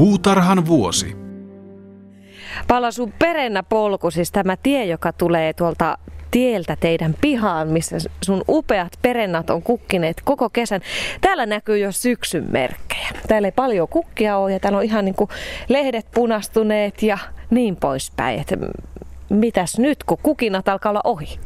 Puutarhan vuosi. Pala sun perennä polku, siis tämä tie, joka tulee tuolta tieltä teidän pihaan, missä sun upeat perennat on kukkineet koko kesän. Täällä näkyy jo syksyn merkkejä. Täällä ei paljon kukkia ole ja täällä on ihan niin kuin lehdet punastuneet ja niin poispäin. Et mitäs nyt, kun kukinat alkaa olla ohi?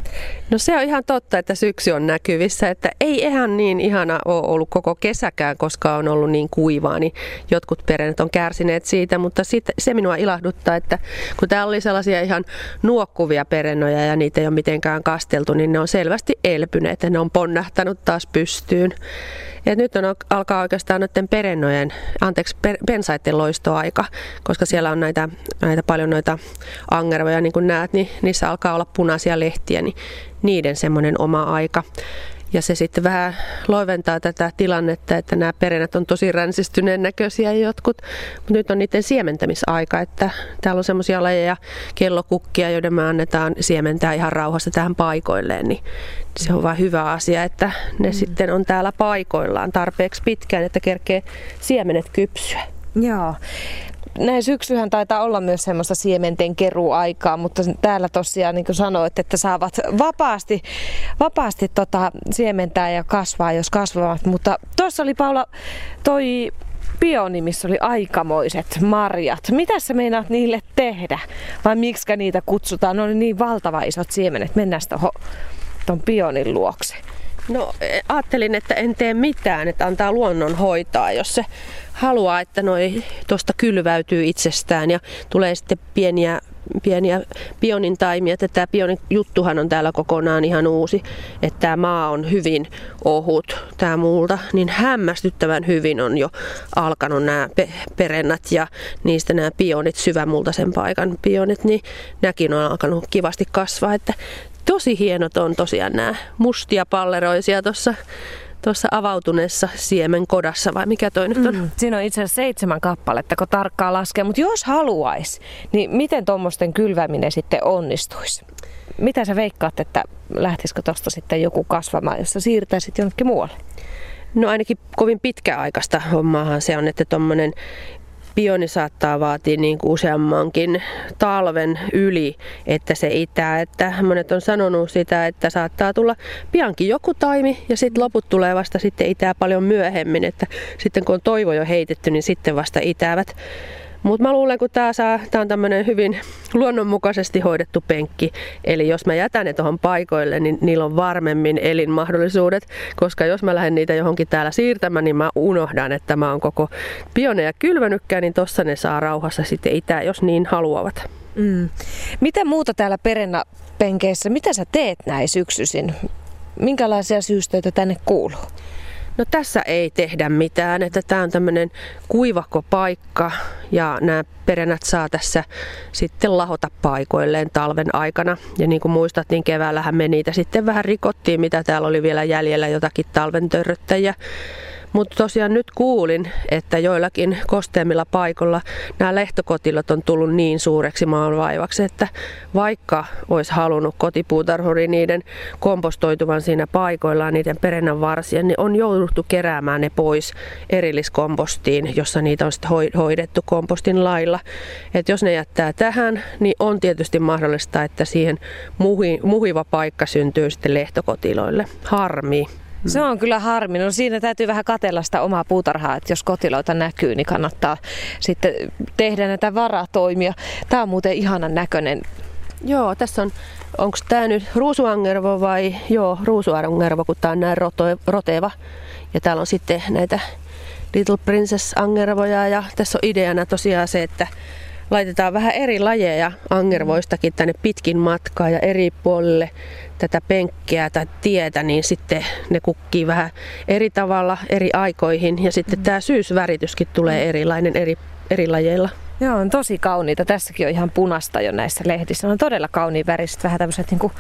No se on ihan totta, että syksy on näkyvissä, että ei ihan niin ihana ole ollut koko kesäkään, koska on ollut niin kuivaa, niin jotkut perennet on kärsineet siitä, mutta sit, se minua ilahduttaa, että kun täällä oli sellaisia ihan nuokkuvia perennoja ja niitä ei ole mitenkään kasteltu, niin ne on selvästi elpyneet ja ne on ponnahtanut taas pystyyn. Ja nyt on, alkaa oikeastaan noiden perennojen, anteeksi, per, pensaiden loistoaika, koska siellä on näitä, näitä paljon noita angervoja, niin kuin näet, niin niissä alkaa olla punaisia lehtiä, niin niiden semmoinen oma aika. Ja se sitten vähän loiventaa tätä tilannetta, että nämä perennät on tosi ränsistyneen näköisiä jotkut. Mutta nyt on niiden siementämisaika, että täällä on semmoisia lajeja, kellokukkia, joiden me annetaan siementää ihan rauhassa tähän paikoilleen. Niin se on vain hyvä asia, että ne mm. sitten on täällä paikoillaan tarpeeksi pitkään, että kerkee siemenet kypsyä. Joo näin syksyhän taitaa olla myös semmoista siementen keruaikaa, mutta täällä tosiaan niin kuin sanoit, että saavat vapaasti, vapaasti tota, siementää ja kasvaa, jos kasvavat. Mutta tuossa oli Paula toi pioni, missä oli aikamoiset marjat. Mitä sä meinaat niille tehdä? Vai miksi niitä kutsutaan? Ne oli niin valtava isot siemenet. Mennään tuon pionin luokse. No ajattelin, että en tee mitään, että antaa luonnon hoitaa, jos se haluaa, että noi tuosta kylväytyy itsestään ja tulee sitten pieniä pieniä pionin taimia. Tämä pionin juttuhan on täällä kokonaan ihan uusi. Että tämä maa on hyvin ohut, tämä muulta. Niin hämmästyttävän hyvin on jo alkanut nämä pe- perennat ja niistä nämä pionit, syvämultaisen paikan pionit, niin näkin on alkanut kivasti kasvaa. Että tosi hienot on tosiaan nämä mustia palleroisia tuossa tuossa avautuneessa siemenkodassa, vai mikä toi nyt on? Mm, siinä on itse asiassa seitsemän kappaletta, kun tarkkaa laskee. Mutta jos haluaisi, niin miten tuommoisten kylväminen sitten onnistuisi? Mitä sä veikkaat, että lähtisikö tuosta sitten joku kasvamaan, jos sä siirtäisit jonnekin muualle? No ainakin kovin pitkäaikaista hommaahan se on, että tuommoinen pioni saattaa vaatia niin kuin useammankin talven yli, että se itää. Että monet on sanonut sitä, että saattaa tulla piankin joku taimi ja sitten loput tulee vasta sitten itää paljon myöhemmin. Että sitten kun on toivo jo heitetty, niin sitten vasta itävät. Mutta mä luulen, kun tämä on tämmöinen hyvin luonnonmukaisesti hoidettu penkki, eli jos mä jätän ne tuohon paikoille, niin niillä on varmemmin elinmahdollisuudet, koska jos mä lähden niitä johonkin täällä siirtämään, niin mä unohdan, että mä oon koko pioneja kylvänytkään, niin tossa ne saa rauhassa sitten itää, jos niin haluavat. Mm. Mitä muuta täällä perenapenkeissä, mitä sä teet näin syksyisin? Minkälaisia syystöitä tänne kuuluu? No tässä ei tehdä mitään, että tämä on tämmöinen kuivakko paikka ja nämä perennät saa tässä sitten lahota paikoilleen talven aikana. Ja niin kuin muistat, niin keväällähän me niitä sitten vähän rikottiin, mitä täällä oli vielä jäljellä jotakin talven törröttäjiä. Mutta tosiaan nyt kuulin, että joillakin kosteemmilla paikoilla nämä lehtokotilot on tullut niin suureksi maanvaivaksi, että vaikka olisi halunnut kotipuutarhuri niiden kompostoituvan siinä paikoillaan, niiden perennän varsien, niin on jouduttu keräämään ne pois erilliskompostiin, jossa niitä on sitten hoidettu kompostin lailla. Et jos ne jättää tähän, niin on tietysti mahdollista, että siihen muhi, muhiva paikka syntyy sitten lehtokotiloille. Harmi. Se on kyllä harmi. No siinä täytyy vähän katella sitä omaa puutarhaa, että jos kotiloita näkyy, niin kannattaa sitten tehdä näitä varatoimia. Tämä on muuten ihanan näköinen. Joo, tässä on, onko tämä nyt ruusuangervo vai, joo, ruusuangervo, kun tämä on näin roto, roteva. Ja täällä on sitten näitä Little Princess angervoja ja tässä on ideana tosiaan se, että laitetaan vähän eri lajeja angervoistakin tänne pitkin matkaa ja eri puolille tätä penkkiä tai tietä, niin sitten ne kukkii vähän eri tavalla eri aikoihin ja sitten tämä syysvärityskin tulee erilainen eri, eri lajeilla. Joo, on tosi kauniita. Tässäkin on ihan punasta jo näissä lehdissä. On todella kauniin väriset, vähän tämmöiset niin kuin,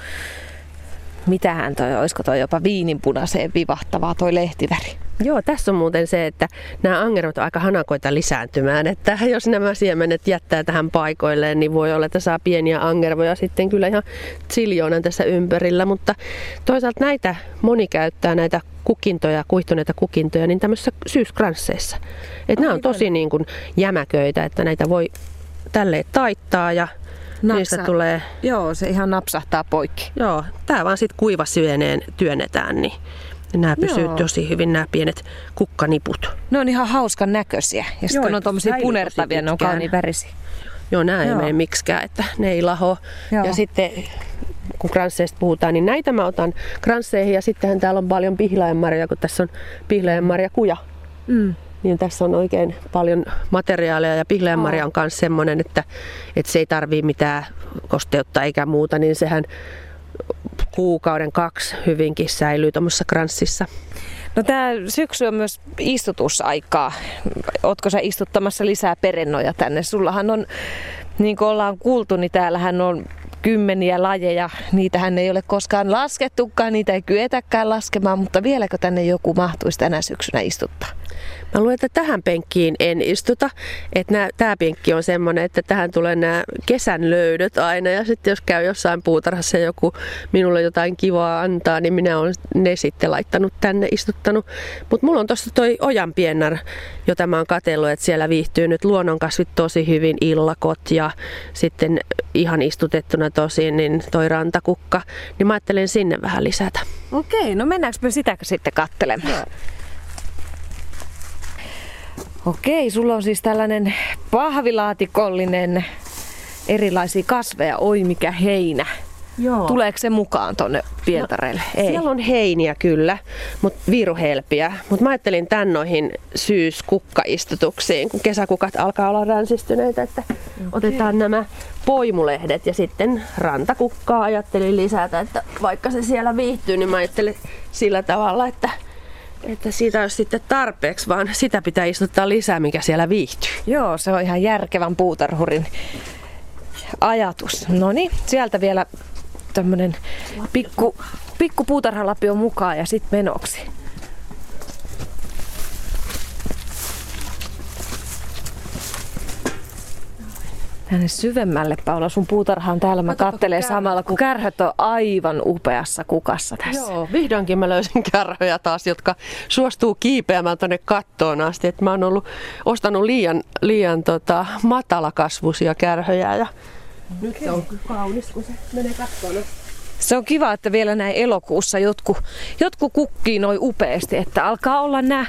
mitähän toi, olisiko toi jopa viininpunaiseen vivahtavaa toi lehtiväri. Joo, tässä on muuten se, että nämä angerot on aika hanakoita lisääntymään, että jos nämä siemenet jättää tähän paikoilleen, niin voi olla, että saa pieniä angervoja sitten kyllä ihan siljoonan tässä ympärillä, mutta toisaalta näitä moni käyttää näitä kukintoja, kuihtuneita kukintoja, niin tämmöisissä syyskransseissa. Että nämä on tosi niin kuin jämäköitä, että näitä voi tälleen taittaa ja Napsa. niistä tulee... Joo, se ihan napsahtaa poikki. Joo, tää vaan sitten kuivasyöneen työnnetään, niin nämä pysyy Joo. tosi hyvin, nämä pienet kukkaniput. Ne on ihan hauskan näköisiä. Ja sitten kun on tuommoisia punertavia, ne on kauniin värisiä. Joo, nämä ei mene miksikään, että ne ei laho. Joo. Ja sitten kun kransseista puhutaan, niin näitä mä otan kransseihin ja sittenhän täällä on paljon pihlajanmarjoja, kun tässä on pihlajanmarja kuja. Mm. Niin tässä on oikein paljon materiaalia ja pihlajanmarja on myös semmoinen, että, että se ei tarvii mitään kosteutta eikä muuta, niin sehän kuukauden kaksi hyvinkin säilyy tuommoisessa kranssissa. No tämä syksy on myös istutusaikaa. Ootko sä istuttamassa lisää perennoja tänne? Sullahan on, niin kuin ollaan kuultu, niin täällähän on kymmeniä lajeja. Niitähän ei ole koskaan laskettukaan, niitä ei kyetäkään laskemaan, mutta vieläkö tänne joku mahtuisi tänä syksynä istuttaa? Mä luulen, että tähän penkkiin en istuta. Että tämä penkki on semmoinen, että tähän tulee nämä kesän löydöt aina. Ja sitten jos käy jossain puutarhassa ja joku minulle jotain kivaa antaa, niin minä olen ne sitten laittanut tänne, istuttanut. Mutta mulla on tuossa toi ojanpiennar, jota mä oon katsellut, että siellä viihtyy nyt luonnonkasvit tosi hyvin, illakot ja sitten ihan istutettuna tosin, niin toi rantakukka. Niin mä ajattelen sinne vähän lisätä. Okei, no mennäänkö me sitä sitten kattelemaan? Okei, sulla on siis tällainen pahvilaatikollinen erilaisia kasveja. Oi mikä heinä. Joo. Tuleeko se mukaan tonne pientareille? No, Ei. Siellä on heiniä kyllä, mutta viiruhelpiä. Mutta mä ajattelin tän noihin syyskukkaistutuksiin, kun kesäkukat alkaa olla ränsistyneitä, että okay. otetaan nämä poimulehdet ja sitten rantakukkaa ajattelin lisätä, että vaikka se siellä viihtyy, niin mä ajattelin sillä tavalla, että että siitä olisi sitten tarpeeksi, vaan sitä pitää istuttaa lisää, mikä siellä viihtyy. Joo, se on ihan järkevän puutarhurin ajatus. No niin, sieltä vielä tämmönen pikku, pikku puutarhalapio mukaan ja sitten menoksi. Tänne syvemmälle, Paula. Sun puutarhaan täällä mä Katsotko kattelen kärhät, samalla, kun kärhät on aivan upeassa kukassa tässä. Joo, vihdoinkin mä löysin kärhöjä taas, jotka suostuu kiipeämään tonne kattoon asti. Et mä oon ollut, ostanut liian, liian tota, matalakasvuisia kärhöjä ja nyt se on kaunis, kun se menee kattoon se on kiva, että vielä näin elokuussa jotkut, jotkut kukkii noin upeasti, että alkaa olla nämä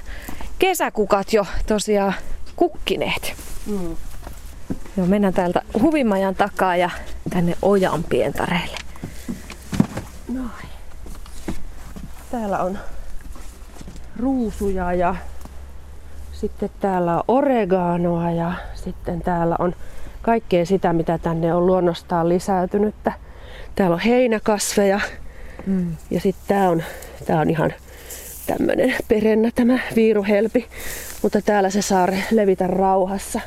kesäkukat jo tosiaan kukkineet. Mm. Joo, mennään täältä huvimajan takaa ja tänne ojan pientareille. Noin. Täällä on ruusuja ja sitten täällä on oreganoa ja sitten täällä on kaikkea sitä, mitä tänne on luonnostaan lisäytynyt. Täällä on heinäkasveja mm. ja sitten tää on, tää on ihan tämmönen perennä tämä viiruhelpi, mutta täällä se saa levitä rauhassa.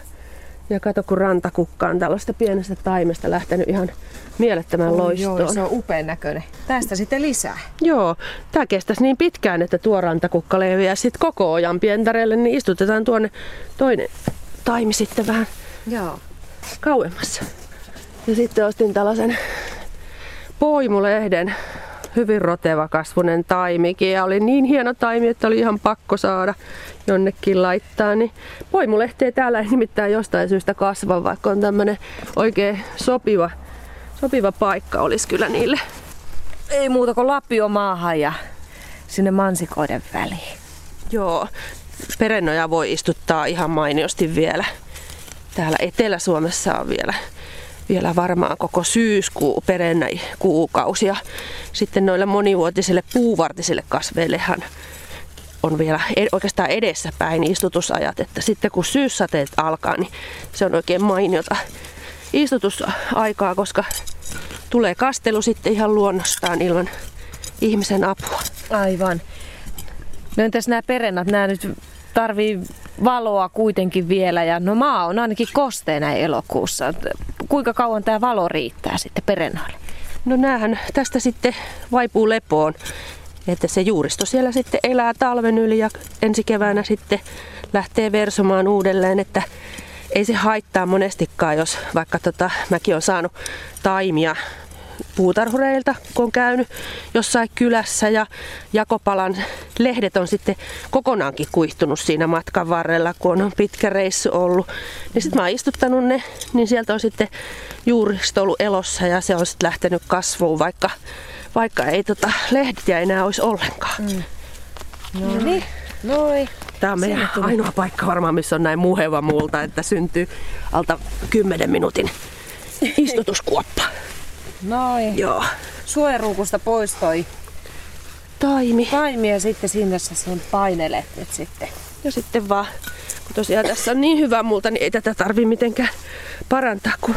Ja kato, kun rantakukka on tällaista pienestä taimesta lähtenyt ihan mielettömän oh, loistoon. Joo, se on upean näköinen. Tästä sitten lisää. Joo, tämä kestäisi niin pitkään, että tuo rantakukka leviää sitten koko ojan pientareelle, niin istutetaan tuonne toinen taimi sitten vähän Joo. kauemmassa. Ja sitten ostin tällaisen poimulehden hyvin roteva kasvunen taimikin ja oli niin hieno taimi, että oli ihan pakko saada jonnekin laittaa. Niin poimulehteä täällä ei nimittäin jostain syystä kasva, vaikka on tämmönen oikein sopiva, sopiva paikka olisi kyllä niille. Ei muuta kuin lapio maahan ja sinne mansikoiden väliin. Joo, perennoja voi istuttaa ihan mainiosti vielä. Täällä Etelä-Suomessa on vielä vielä varmaan koko syyskuu perennä kuukausia. Sitten noille monivuotisille puuvartisille kasveillehan on vielä oikeastaan edessäpäin istutusajat, että sitten kun syyssateet alkaa, niin se on oikein mainiota istutusaikaa, koska tulee kastelu sitten ihan luonnostaan ilman ihmisen apua. Aivan. No entäs nämä perennat, nämä nyt tarvii valoa kuitenkin vielä ja no maa on ainakin kosteena elokuussa. Kuinka kauan tämä valo riittää sitten perennoille? No näähän tästä sitten vaipuu lepoon Että se juuristo siellä sitten elää talven yli ja ensi keväänä sitten lähtee versomaan uudelleen, että ei se haittaa monestikaan, jos vaikka tota, mäkin olen saanut taimia puutarhureilta, kun on käynyt jossain kylässä ja jakopalan lehdet on sitten kokonaankin kuihtunut siinä matkan varrella, kun on pitkä reissu ollut. Niin sitten mä oon istuttanut ne, niin sieltä on sitten juuristo ollut elossa ja se on sitten lähtenyt kasvuun, vaikka, vaikka ei tota lehdiä enää olisi ollenkaan. Mm. No niin, noin. Tämä on meidän ainoa paikka varmaan, missä on näin muheva muulta, että syntyy alta 10 minuutin istutuskuoppa. Noin. Joo. Suojaruukusta pois toi Taimi. taimi ja sitten sinne sä sen painelet nyt sitten. Ja sitten vaan, kun tosiaan tässä on niin hyvä multa, niin ei tätä tarvi mitenkään parantaa, kun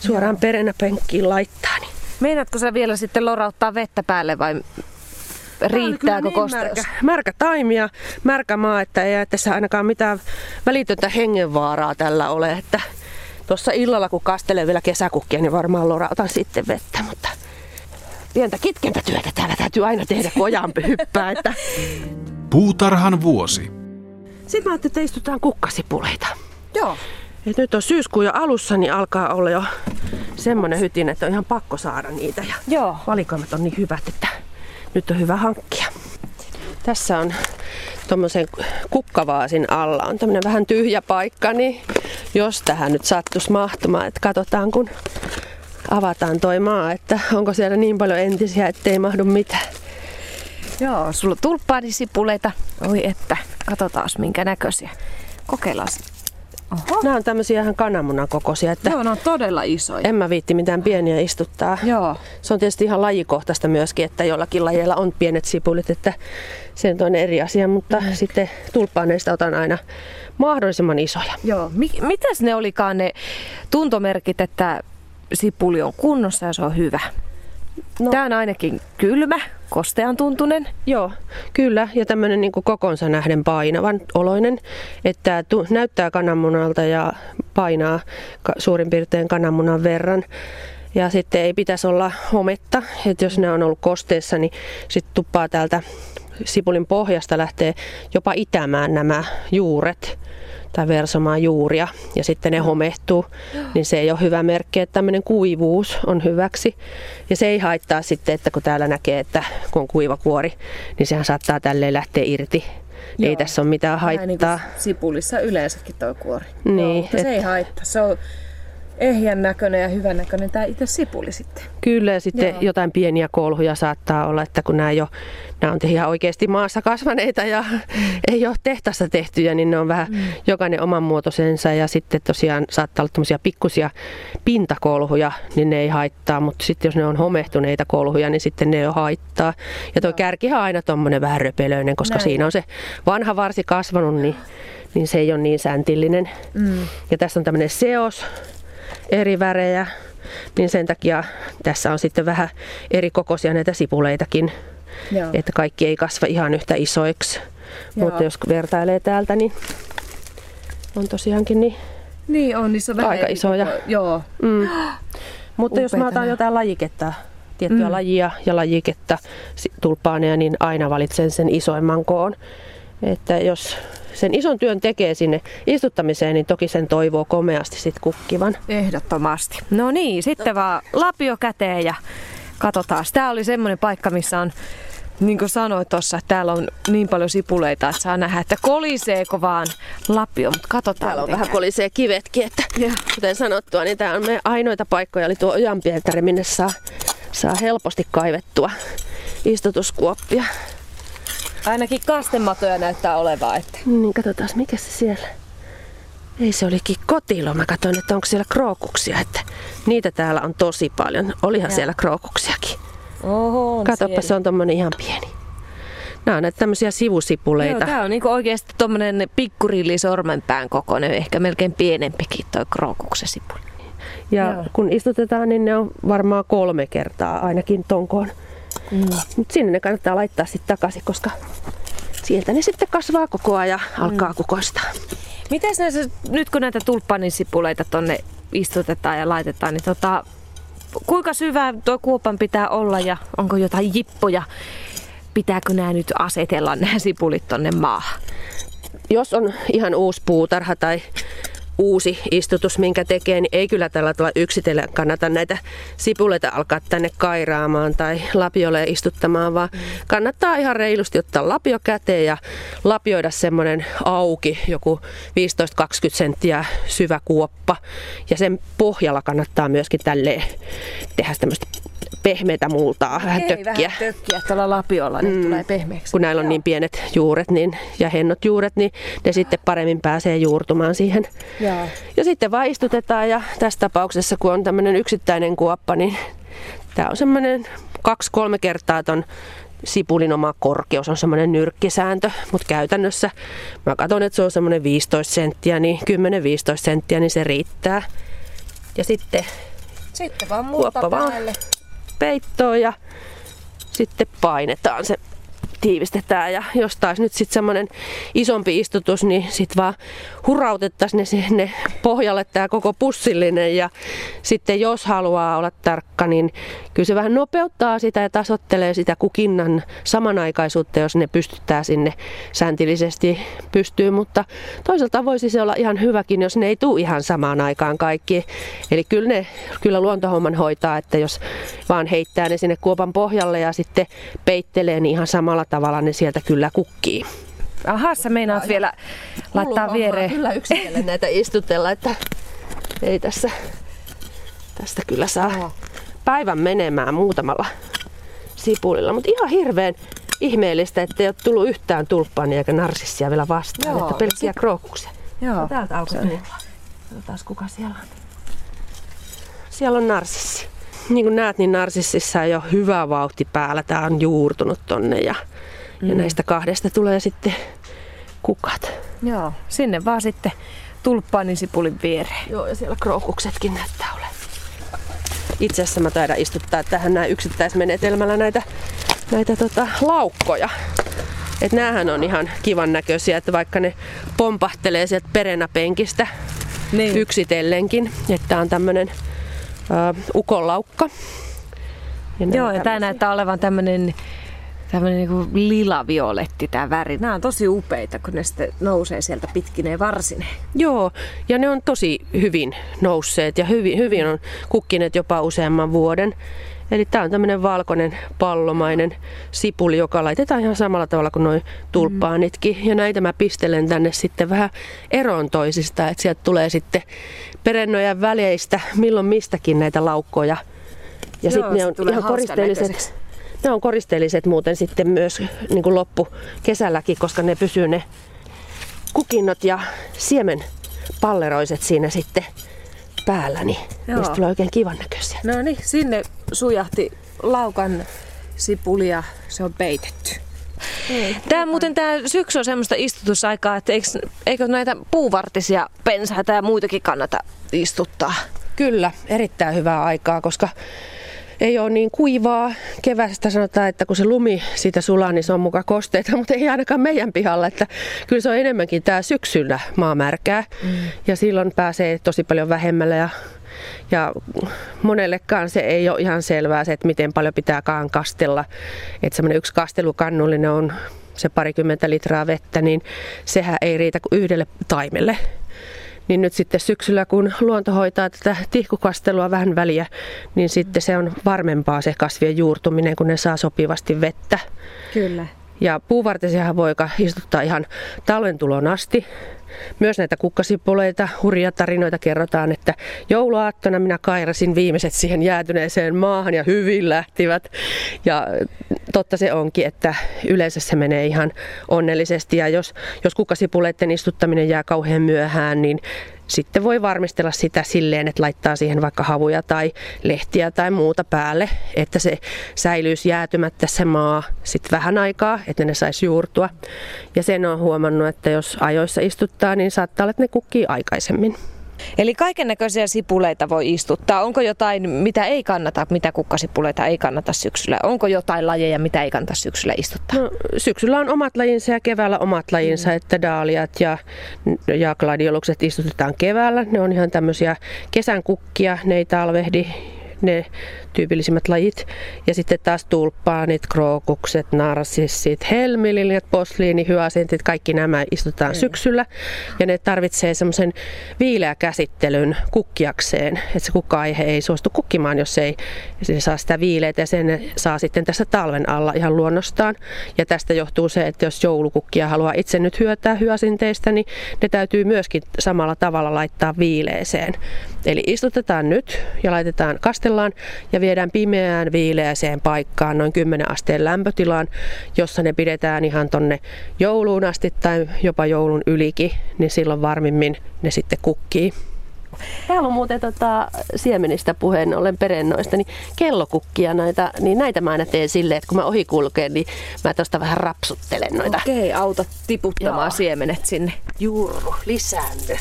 suoraan perenäpenkkiin laittaa. Niin. Meinaatko sä vielä sitten lorauttaa vettä päälle vai riittääkö niin kosteus? märkä, märkä taimi ja märkä maa, että ei tässä ainakaan mitään välitöntä hengenvaaraa tällä ole. Että tuossa illalla, kun kastelen vielä kesäkukkia, niin varmaan lorautan sitten vettä, mutta pientä kitkentätyötä täällä täytyy aina tehdä, kun ojaan hyppää. Että... Puutarhan vuosi. Sitten mä ajattelin, että istutaan kukkasipuleita. Joo. Et nyt on syyskuun jo alussa, niin alkaa olla jo semmoinen hytin, että on ihan pakko saada niitä. Ja Joo. valikoimat on niin hyvät, että nyt on hyvä hankkia. Tässä on tuommoisen kukkavaasin alla on tämmöinen vähän tyhjä paikka, niin jos tähän nyt sattuisi mahtumaan, että katsotaan kun avataan toi maa, että onko siellä niin paljon entisiä, ettei mahdu mitään. Joo, sulla on tulppaanisipuleita. Oi että, katsotaan minkä näköisiä. Kokeillaan. Oho. Nämä on tämmöisiä ihan kananmunan kokoisia, että Joo, ne on todella isoja. en mä viitti mitään pieniä istuttaa. Joo. Se on tietysti ihan lajikohtaista myöskin, että jollakin lajeilla on pienet sipulit, että se on toinen eri asia, mutta mm. sitten tulppaaneista otan aina mahdollisimman isoja. Joo. Mi- mitäs ne olikaan ne tuntomerkit, että sipuli on kunnossa ja se on hyvä? No. Tämä on ainakin kylmä, kostean tuntunen. Joo, kyllä. Ja tämmöinen niin kokonsa nähden painavan oloinen, että tu- näyttää kananmunalta ja painaa ka- suurin piirtein kananmunan verran. Ja sitten ei pitäisi olla hometta, että jos ne on ollut kosteessa, niin sitten tuppaa täältä sipulin pohjasta lähtee jopa itämään nämä juuret tai versomaan juuria ja sitten ne homehtuu, niin se ei ole hyvä merkki, että tämmöinen kuivuus on hyväksi. Ja se ei haittaa sitten, että kun täällä näkee, että kun on kuiva kuori, niin sehän saattaa tälleen lähteä irti. Joo. Ei tässä ole mitään Vähän niin haittaa. kuin sipulissa yleensäkin tuo kuori. Niin, Joo, mutta et- se ei haittaa. Se on ehjän näköinen ja hyvän näköinen tämä itse sipuli sitten. Kyllä, ja sitten Joo. jotain pieniä kolhuja saattaa olla, että kun nämä, jo, nämä on ihan oikeasti maassa kasvaneita ja mm. ei ole tehtaassa tehtyjä, niin ne on vähän mm. jokainen oman muotoisensa. Ja sitten tosiaan saattaa olla tämmöisiä pikkusia pintakolhuja, niin ne ei haittaa, mutta sitten jos ne on homehtuneita kolhuja, niin sitten ne jo haittaa. Ja tuo kärkihän on aina tuommoinen vähän röpelöinen, koska Näin. siinä on se vanha varsi kasvanut, niin, niin se ei ole niin säntillinen. Mm. Ja tässä on tämmöinen seos, eri värejä, niin sen takia tässä on sitten vähän eri kokoisia näitä sipuleitakin, Joo. että kaikki ei kasva ihan yhtä isoiksi. Joo. Mutta jos vertailee täältä, niin on tosiaankin niin. Niin on, niissä on vähän Aika isoja. koko- Joo. Mm. Mutta jos mä Upeita otan jotain lajiketta, tiettyä Mm. lajia ja lajiketta, tulppaaneja, niin aina valitsen sen isoimman koon. Että jos sen ison työn tekee sinne istuttamiseen, niin toki sen toivoo komeasti sit kukkivan. Ehdottomasti. No niin, sitten vaan lapio käteen ja katsotaan. Tämä oli semmoinen paikka, missä on, niin kuin sanoit tuossa, että täällä on niin paljon sipuleita, että saa nähdä, että koliseeko vaan lapio, mutta katsotaan. Täällä on vähän kolisee kivetkin, että Joo. kuten sanottua, niin tämä on meidän ainoita paikkoja, eli tuo Ojanpietari, minne saa, saa helposti kaivettua istutuskuoppia. Ainakin kastematoja näyttää olevaa. Että. Niin, katsotaan, mikä se siellä. Ei se olikin kotilo. Mä katsoin, että onko siellä krookuksia, että niitä täällä on tosi paljon. Olihan Joo. siellä krookuksiakin. Oho, on Katoppa, siellä. se on tommonen ihan pieni. Nämä on näitä tämmöisiä sivusipuleita. Joo, tää on niinku oikeasti tommonen pikkurilli sormenpään kokoinen, ehkä melkein pienempikin toi krookuksen sipuli. Ja Joo. kun istutetaan, niin ne on varmaan kolme kertaa ainakin tonkoon. Mm. Mutta sinne ne kannattaa laittaa sitten takaisin, koska sieltä ne sitten kasvaa koko ajan ja alkaa kukoistaa. Mites näissä, nyt kun näitä tulppanisipuleita tonne istutetaan ja laitetaan, niin tota, kuinka syvä tuo kuopan pitää olla ja onko jotain jippoja pitääkö nämä nyt asetella nämä sipulit tonne maahan? Jos on ihan uusi puutarha tai uusi istutus, minkä tekee, niin ei kyllä tällä tavalla yksitellen kannata näitä sipuleita alkaa tänne kairaamaan tai lapiolle istuttamaan, vaan kannattaa ihan reilusti ottaa lapio käteen ja lapioida semmoinen auki, joku 15-20 senttiä syvä kuoppa. Ja sen pohjalla kannattaa myöskin tälleen tehdä tämmöistä pehmeitä multaa, vähän Ei, tökkiä. vähän tökkiä tuolla lapiolla, niin mm. tulee pehmeäksi. Kun näillä on niin pienet juuret niin, ja hennot juuret, niin ne sitten paremmin pääsee juurtumaan siihen. Joo. Ja sitten vaan istutetaan ja tässä tapauksessa, kun on tämmöinen yksittäinen kuoppa, niin tämä on semmoinen kaksi-kolme kertaa ton sipulin oma korkeus on semmoinen nyrkkisääntö, mutta käytännössä mä katson, että se on semmoinen 15 senttiä, niin 10-15 senttiä, niin se riittää. Ja sitten Sitten vaan Kuoppa vaan. Peittoon ja sitten painetaan se tiivistetään ja jos taas nyt sitten semmoinen isompi istutus, niin sitten vaan hurautettaisiin ne sinne pohjalle tämä koko pussillinen ja sitten jos haluaa olla tarkka, niin kyllä se vähän nopeuttaa sitä ja tasottelee sitä kukinnan samanaikaisuutta, jos ne pystyttää sinne säntillisesti pystyy, mutta toisaalta voisi se olla ihan hyväkin, jos ne ei tule ihan samaan aikaan kaikki. Eli kyllä ne kyllä luontohomman hoitaa, että jos vaan heittää ne sinne kuopan pohjalle ja sitten peittelee, niin ihan samalla tavalla ne sieltä kyllä kukkii. Aha, sä meinaat vielä laittaa viereen. Kyllä yksitellen näitä istutella, että ei tässä, tästä kyllä saa päivän menemään muutamalla sipulilla. Mutta ihan hirveän ihmeellistä, että ei ole tullut yhtään tulppaania eikä narsissia vielä vastaan, Joo, että pelkkiä krookuksia. Joo. Täältä alkoi tulla. Katsotaan kuka siellä on. Siellä on narsissi. Niin kuin näet, niin narsississa on jo hyvä vauhti päällä. Tää on juurtunut tonne ja, mm. ja näistä kahdesta tulee sitten kukat. Joo, sinne vaan sitten tulppaanin sipulin viereen. Joo, ja siellä krookuksetkin näyttää olevan. Itse asiassa mä taidan istuttaa tähän näin yksittäismenetelmällä näitä, näitä tota, laukkoja. Et näähän on ihan kivan näköisiä, että vaikka ne pompahtelee sieltä perenäpenkistä Niin. yksitellenkin. Että on tämmönen ö, ukonlaukka. Ja Joo, ja tämä näyttää olevan tämmöinen tämmöinen niinku lila-violetti tämä väri. Nämä on tosi upeita, kun ne sitten nousee sieltä pitkineen varsineen. Joo, ja ne on tosi hyvin nousseet ja hyvin, hyvin on kukkineet jopa useamman vuoden. Eli tämä on tämmöinen valkoinen pallomainen sipuli, joka laitetaan ihan samalla tavalla kuin noin tulppaanitkin. Ja näitä mä pistelen tänne sitten vähän eroon toisista, että sieltä tulee sitten perennojen väleistä milloin mistäkin näitä laukkoja. Ja sitten ne on ihan koristeelliset. Ne on koristeelliset muuten sitten myös niin kuin loppu kesälläkin, koska ne pysyy ne kukinnot ja siemen palleroiset siinä sitten päällä, niin Joo. niistä tulee oikein kivan näköisiä. No niin, sinne sujahti laukan sipuli ja se on peitetty. Tämä muuten tämä syksy on semmoista istutusaikaa, että eikö, eikö näitä puuvartisia pensaita ja muitakin kannata istuttaa? Kyllä, erittäin hyvää aikaa, koska ei ole niin kuivaa. Kevästä sanotaan, että kun se lumi siitä sulaa, niin se on muka kosteita, mutta ei ainakaan meidän pihalla. Että kyllä se on enemmänkin tämä syksyllä maamärkää mm. ja silloin pääsee tosi paljon vähemmällä ja ja monellekaan se ei ole ihan selvää se, että miten paljon pitääkaan kastella. Että semmoinen yksi kastelukannullinen on se parikymmentä litraa vettä, niin sehän ei riitä kuin yhdelle taimelle. Niin nyt sitten syksyllä, kun luonto hoitaa tätä tihkukastelua vähän väliä, niin sitten se on varmempaa se kasvien juurtuminen, kun ne saa sopivasti vettä. Kyllä. Ja puuvartisiahan voi istuttaa ihan talven tulon asti. Myös näitä kukkasipuleita, hurjia tarinoita kerrotaan, että jouluaattona minä kairasin viimeiset siihen jäätyneeseen maahan ja hyvin lähtivät. Ja totta se onkin, että yleensä se menee ihan onnellisesti ja jos, jos kukkasipuleiden istuttaminen jää kauhean myöhään, niin sitten voi varmistella sitä silleen, että laittaa siihen vaikka havuja tai lehtiä tai muuta päälle, että se säilyisi jäätymättä se maa sitten vähän aikaa, että ne saisi juurtua. Ja sen on huomannut, että jos ajoissa istuttaa, niin saattaa olla, että ne kukkii aikaisemmin. Eli kaiken näköisiä sipuleita voi istuttaa. Onko jotain, mitä ei kannata, mitä kukkasipuleita ei kannata syksyllä? Onko jotain lajeja, mitä ei kannata syksyllä istuttaa? No, syksyllä on omat lajinsa ja keväällä omat lajinsa, mm. että daaliat ja, ja gladiolukset istutetaan keväällä. Ne on ihan tämmöisiä kesän kukkia, ne ei talvehdi ne tyypillisimmät lajit. Ja sitten taas tulppaanit, krookukset, narsissit, helmililjat, posliini, hyasintit, kaikki nämä istutaan mm. syksyllä. Ja ne tarvitsee semmoisen viileä käsittelyn kukkiakseen, että se kukka-aihe ei suostu kukkimaan, jos ei se saa sitä viileitä ja sen saa sitten tässä talven alla ihan luonnostaan. Ja tästä johtuu se, että jos joulukukkia haluaa itse nyt hyötää hyasinteista, niin ne täytyy myöskin samalla tavalla laittaa viileeseen. Eli istutetaan nyt ja laitetaan, kastellaan ja viedään pimeään viileäseen paikkaan noin 10 asteen lämpötilaan, jossa ne pidetään ihan tonne jouluun asti tai jopa joulun ylikin, niin silloin varmimmin ne sitten kukkii. Täällä on muuten tota, siemenistä puheen ollen perennoista, niin kellokukkia näitä, niin näitä mä aina teen silleen, että kun mä ohi kulkeen, niin mä tuosta vähän rapsuttelen noita. Okei, auta tiputtamaan Joo. siemenet sinne. Juuru, lisäänny.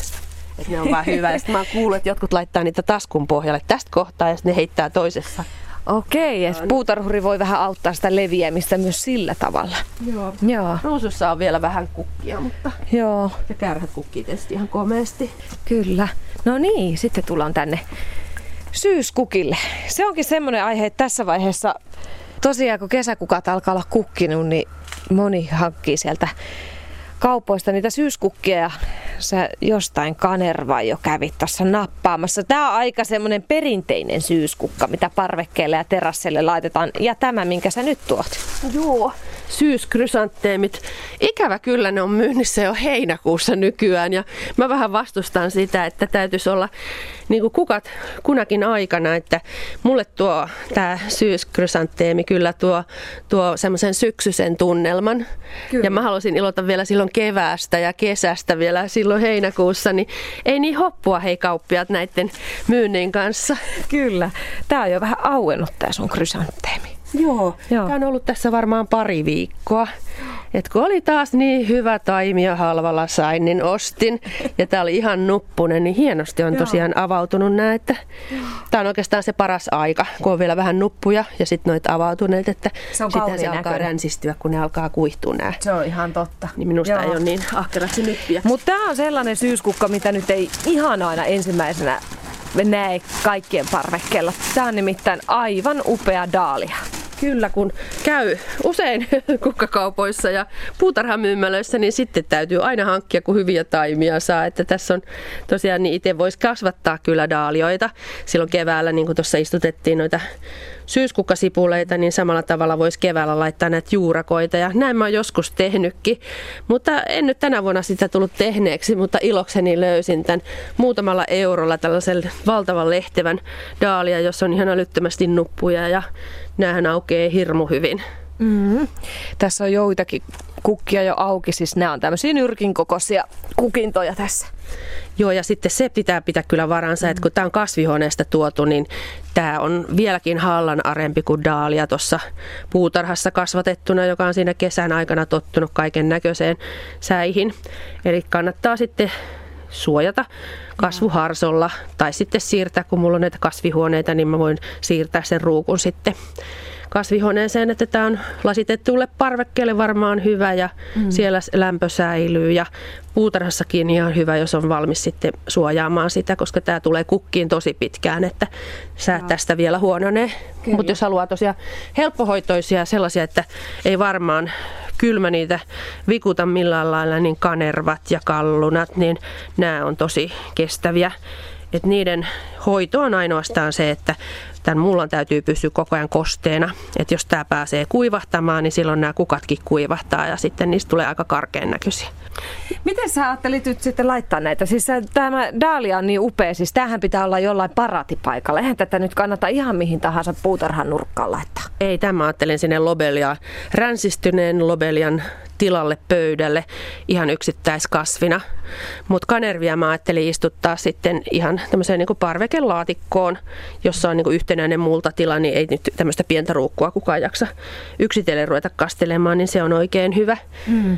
Että ne on vaan hyvä. Ja sitten mä kuullut, että jotkut laittaa niitä taskun pohjalle tästä kohtaa ja sitten ne heittää toisessa. Okei, että puutarhuri voi vähän auttaa sitä leviämistä myös sillä tavalla. Joo. Joo. Ruusussa on vielä vähän kukkia, mutta Joo. ja kärhät kukkii tietysti ihan komeasti. Kyllä. No niin, sitten tullaan tänne syyskukille. Se onkin semmoinen aihe, että tässä vaiheessa tosiaan kun kesäkukat alkaa olla kukkinut, niin moni hankkii sieltä kaupoista niitä syyskukkia ja sä jostain kanervaa jo kävit tuossa nappaamassa. Tämä on aika semmoinen perinteinen syyskukka, mitä parvekkeelle ja terassille laitetaan. Ja tämä, minkä sä nyt tuot. Joo, syyskrysanteemit. Ikävä kyllä ne on myynnissä jo heinäkuussa nykyään ja mä vähän vastustan sitä, että täytyisi olla niin kuin kukat kunakin aikana, että mulle tuo tämä syyskrysanteemi kyllä tuo, tuo semmoisen syksyisen tunnelman. Kyllä. Ja mä haluaisin ilota vielä silloin keväästä ja kesästä vielä silloin heinäkuussa, niin ei niin hoppua hei kauppiat näiden myynnin kanssa. Kyllä. Tämä on jo vähän auennut tämä sun krysanteemi. Joo, Joo. tämä on ollut tässä varmaan pari viikkoa. Et kun oli taas niin hyvä taimia halvalla sain, niin ostin. Ja tämä oli ihan nuppunen, niin hienosti on tosiaan avautunut nämä. Että tämä on oikeastaan se paras aika, kun on vielä vähän nuppuja ja sitten noita avautuneet. Että se on sitten se alkaa ränsistyä, kun ne alkaa kuihtua nämä. Se on ihan totta. Niin minusta Joo. ei ole niin ahkeraksi nyppiä. Mutta tämä on sellainen syyskukka, mitä nyt ei ihan aina ensimmäisenä näe kaikkien parvekkeella. Tämä on nimittäin aivan upea daalia. Kyllä, kun käy usein kukkakaupoissa ja puutarhamyymälöissä, niin sitten täytyy aina hankkia, kun hyviä taimia saa. Että tässä on tosiaan, niin itse voisi kasvattaa kyllä daalioita. Silloin keväällä, niin kuin tuossa istutettiin noita syyskukkasipuleita, niin samalla tavalla voisi keväällä laittaa näitä juurakoita. Ja näin mä oon joskus tehnytkin, mutta en nyt tänä vuonna sitä tullut tehneeksi, mutta ilokseni löysin tämän muutamalla eurolla tällaisen valtavan lehtevän daalia, jossa on ihan älyttömästi nuppuja ja näähän aukeaa hirmu hyvin. Mm-hmm. Tässä on joitakin kukkia jo auki, siis nämä on tämmöisiä nyrkin kokoisia kukintoja tässä. Joo, ja sitten se pitää pitää kyllä varansa, mm. että kun tämä on kasvihuoneesta tuotu, niin tämä on vieläkin hallan arempi kuin daalia tuossa puutarhassa kasvatettuna, joka on siinä kesän aikana tottunut kaiken näköiseen säihin. Eli kannattaa sitten suojata kasvuharsolla tai sitten siirtää, kun mulla on näitä kasvihuoneita, niin mä voin siirtää sen ruukun sitten kasvihuoneeseen, että tämä on lasitettuille parvekkeelle varmaan hyvä ja mm. siellä lämpö säilyy ja puutarhassakin ihan hyvä, jos on valmis sitten suojaamaan sitä, koska tämä tulee kukkiin tosi pitkään, että sä no. tästä vielä huononee. Mutta jos haluaa tosiaan helppohoitoisia sellaisia, että ei varmaan kylmä niitä vikuta millään lailla, niin kanervat ja kallunat, niin nämä on tosi kestäviä. Et niiden hoito on ainoastaan se, että tämän mullan täytyy pysyä koko ajan kosteena. Että jos tämä pääsee kuivahtamaan, niin silloin nämä kukatkin kuivahtaa ja sitten niistä tulee aika karkean näköisiä. Miten sä ajattelit nyt sitten laittaa näitä? Siis tämä daalia on niin upea, siis tämähän pitää olla jollain paratipaikalla. Eihän tätä nyt kannata ihan mihin tahansa puutarhan nurkkaan laittaa. Ei, tämä ajattelin sinne lobelia, ränsistyneen lobelian tilalle pöydälle ihan yksittäiskasvina. Mutta kanervia mä ajattelin istuttaa sitten ihan tämmöiseen niin parvekelaatikkoon, jossa on niin yhtenäinen multatila, niin ei nyt tämmöistä pientä ruukkua kukaan jaksa yksitellen ruveta kastelemaan, niin se on oikein hyvä. Mm.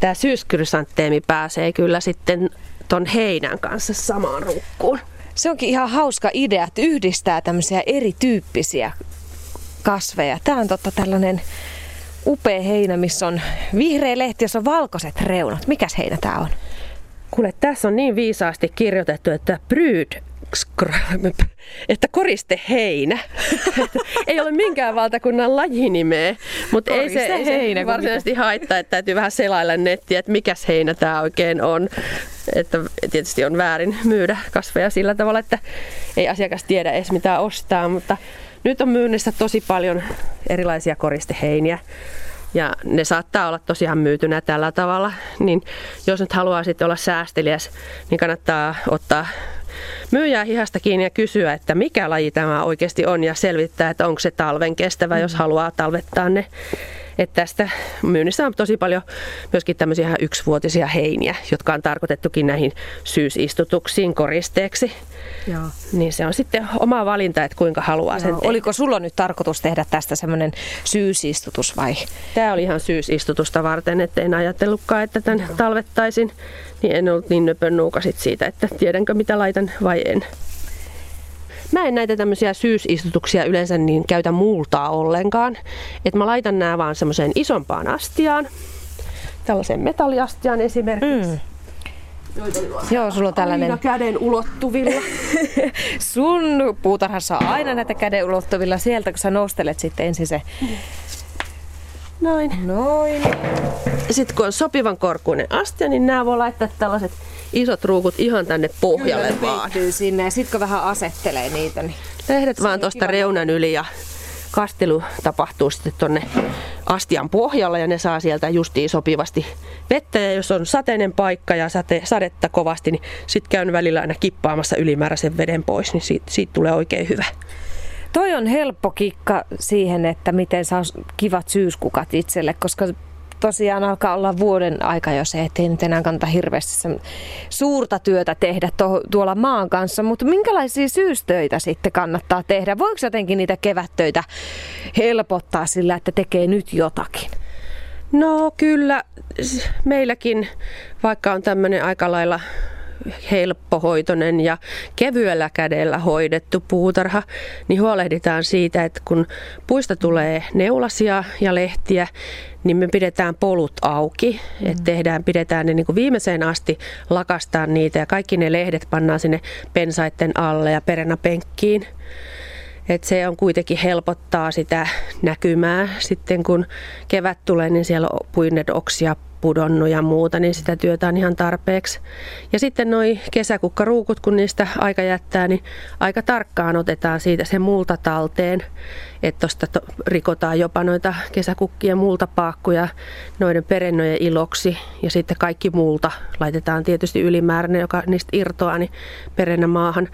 Tämä syyskrysanteemi pääsee kyllä sitten ton heinän kanssa samaan ruukkuun. Se onkin ihan hauska idea, että yhdistää tämmöisiä erityyppisiä kasveja. Tämä on totta tällainen upea heinä, missä on vihreä lehti, jossa on valkoiset reunat. Mikäs heinä tämä on? Kuule, tässä on niin viisaasti kirjoitettu, että Bryd että koriste heinä. ei ole minkään valtakunnan lajinimeä, mutta ei se, ei se varsinaisesti haittaa, että täytyy vähän selailla nettiä, että mikä heinä tämä oikein on. Että tietysti on väärin myydä kasveja sillä tavalla, että ei asiakas tiedä edes mitä ostaa, mutta nyt on myynnissä tosi paljon erilaisia koristeheiniä. Ja ne saattaa olla tosiaan myytynä tällä tavalla, niin jos nyt haluaa sitten olla säästeliäs, niin kannattaa ottaa myyjää hihasta kiinni ja kysyä, että mikä laji tämä oikeasti on ja selvittää, että onko se talven kestävä, jos haluaa talvettaa ne. Että tästä myynnissä on tosi paljon myöskin tämmöisiä yksivuotisia heiniä, jotka on tarkoitettukin näihin syysistutuksiin koristeeksi. Joo. Niin se on sitten oma valinta, että kuinka haluaa Joo. sen tehdä. Oliko sulla nyt tarkoitus tehdä tästä semmoinen syysistutus vai? Tämä oli ihan syysistutusta varten, että en ajatellutkaan, että tämän Joo. talvettaisin. Niin en ollut niin nöpönnuuka siitä, että tiedänkö mitä laitan vai en. Mä en näitä tämmöisiä syysistutuksia yleensä niin käytä multaa ollenkaan. Että mä laitan nämä vaan semmoiseen isompaan astiaan. Tällaiseen metalliastiaan esimerkiksi. Mm. Joo, sulla on tällainen... Aina käden ulottuvilla. Sun puutarhassa on aina näitä käden ulottuvilla sieltä, kun sä nostelet sitten ensin se... Noin. Noin. Sitten kun on sopivan korkuinen astia, niin nämä voi laittaa tällaiset isot ruukut ihan tänne pohjalle Kyllä, vaan. sinne ja sitten kun vähän asettelee niitä, niin... Lehdet vaan tuosta reunan yli ja kastelu tapahtuu sitten tuonne astian pohjalla ja ne saa sieltä justiin sopivasti vettä. Ja jos on sateinen paikka ja sate, sadetta kovasti, niin sitten käyn välillä aina kippaamassa ylimääräisen veden pois, niin siitä, siitä tulee oikein hyvä. Toi on helppo kikka siihen, että miten saa kivat syyskukat itselle, koska tosiaan alkaa olla vuoden aika jo se, ettei nyt enää kannata hirveästi suurta työtä tehdä to, tuolla maan kanssa, mutta minkälaisia syystöitä sitten kannattaa tehdä? Voiko jotenkin niitä kevättöitä helpottaa sillä, että tekee nyt jotakin? No kyllä, meilläkin vaikka on tämmöinen aika lailla helppohoitoinen ja kevyellä kädellä hoidettu puutarha, niin huolehditaan siitä, että kun puista tulee neulasia ja lehtiä, niin me pidetään polut auki, mm. että tehdään, pidetään ne niin kuin viimeiseen asti, lakastaan niitä ja kaikki ne lehdet pannaan sinne pensaitten alle ja penkkiin. Et se on kuitenkin helpottaa sitä näkymää. Sitten kun kevät tulee, niin siellä on puinnet oksia pudonnut ja muuta, niin sitä työtä on ihan tarpeeksi. Ja sitten noi kesäkukkaruukut, kun niistä aika jättää, niin aika tarkkaan otetaan siitä se multa talteen. Että tuosta rikotaan jopa noita kesäkukkien multapaakkuja noiden perennojen iloksi. Ja sitten kaikki multa laitetaan tietysti ylimääräinen, joka niistä irtoaa, niin perennä maahan.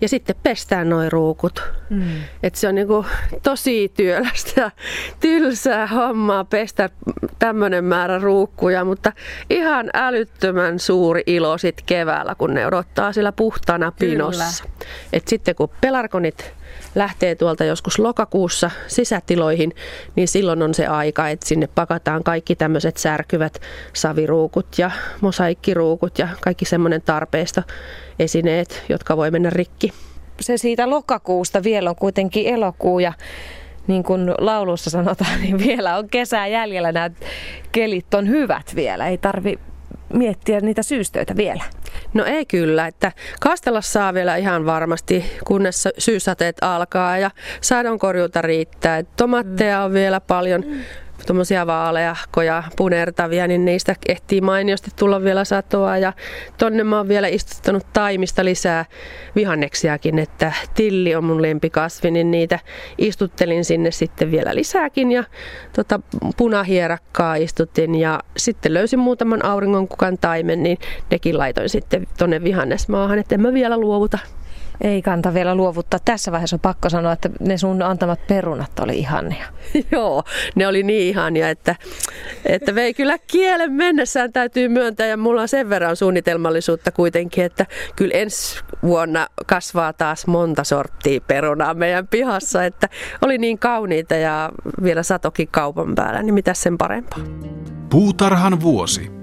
Ja sitten pestään noin ruukut. Mm. Et se on niinku tosi työlästä tylsää hommaa pestä tämmöinen määrä ruukkuja, mutta ihan älyttömän suuri ilo sitten keväällä, kun ne odottaa sillä puhtaana pinossa. Et sitten kun pelarkonit lähtee tuolta joskus lokakuussa sisätiloihin, niin silloin on se aika, että sinne pakataan kaikki tämmöiset särkyvät saviruukut ja mosaikkiruukut ja kaikki semmoinen tarpeesta esineet, jotka voi mennä rikki. Se siitä lokakuusta vielä on kuitenkin elokuu ja niin kuin laulussa sanotaan, niin vielä on kesää jäljellä. Nämä kelit on hyvät vielä. Ei tarvi miettiä niitä syystöitä vielä. No ei kyllä, että kastella saa vielä ihan varmasti, kunnes syyssateet alkaa ja sadonkorjuuta riittää. Tomatteja on vielä paljon. Mm tuommoisia vaaleahkoja, punertavia, niin niistä ehtii mainiosti tulla vielä satoa. Ja tonne mä oon vielä istuttanut taimista lisää vihanneksiakin, että tilli on mun lempikasvi, niin niitä istuttelin sinne sitten vielä lisääkin. Ja tota, punahierakkaa istutin ja sitten löysin muutaman auringonkukan taimen, niin nekin laitoin sitten tonne vihannesmaahan, että en mä vielä luovuta ei kanta vielä luovuttaa. Tässä vaiheessa on pakko sanoa, että ne sun antamat perunat oli ihania. Joo, ne oli niin ihania, että, että vei kyllä kielen mennessään täytyy myöntää. Ja mulla on sen verran suunnitelmallisuutta kuitenkin, että kyllä ensi vuonna kasvaa taas monta sorttia perunaa meidän pihassa. Että oli niin kauniita ja vielä satokin kaupan päällä, niin mitä sen parempaa. Puutarhan vuosi.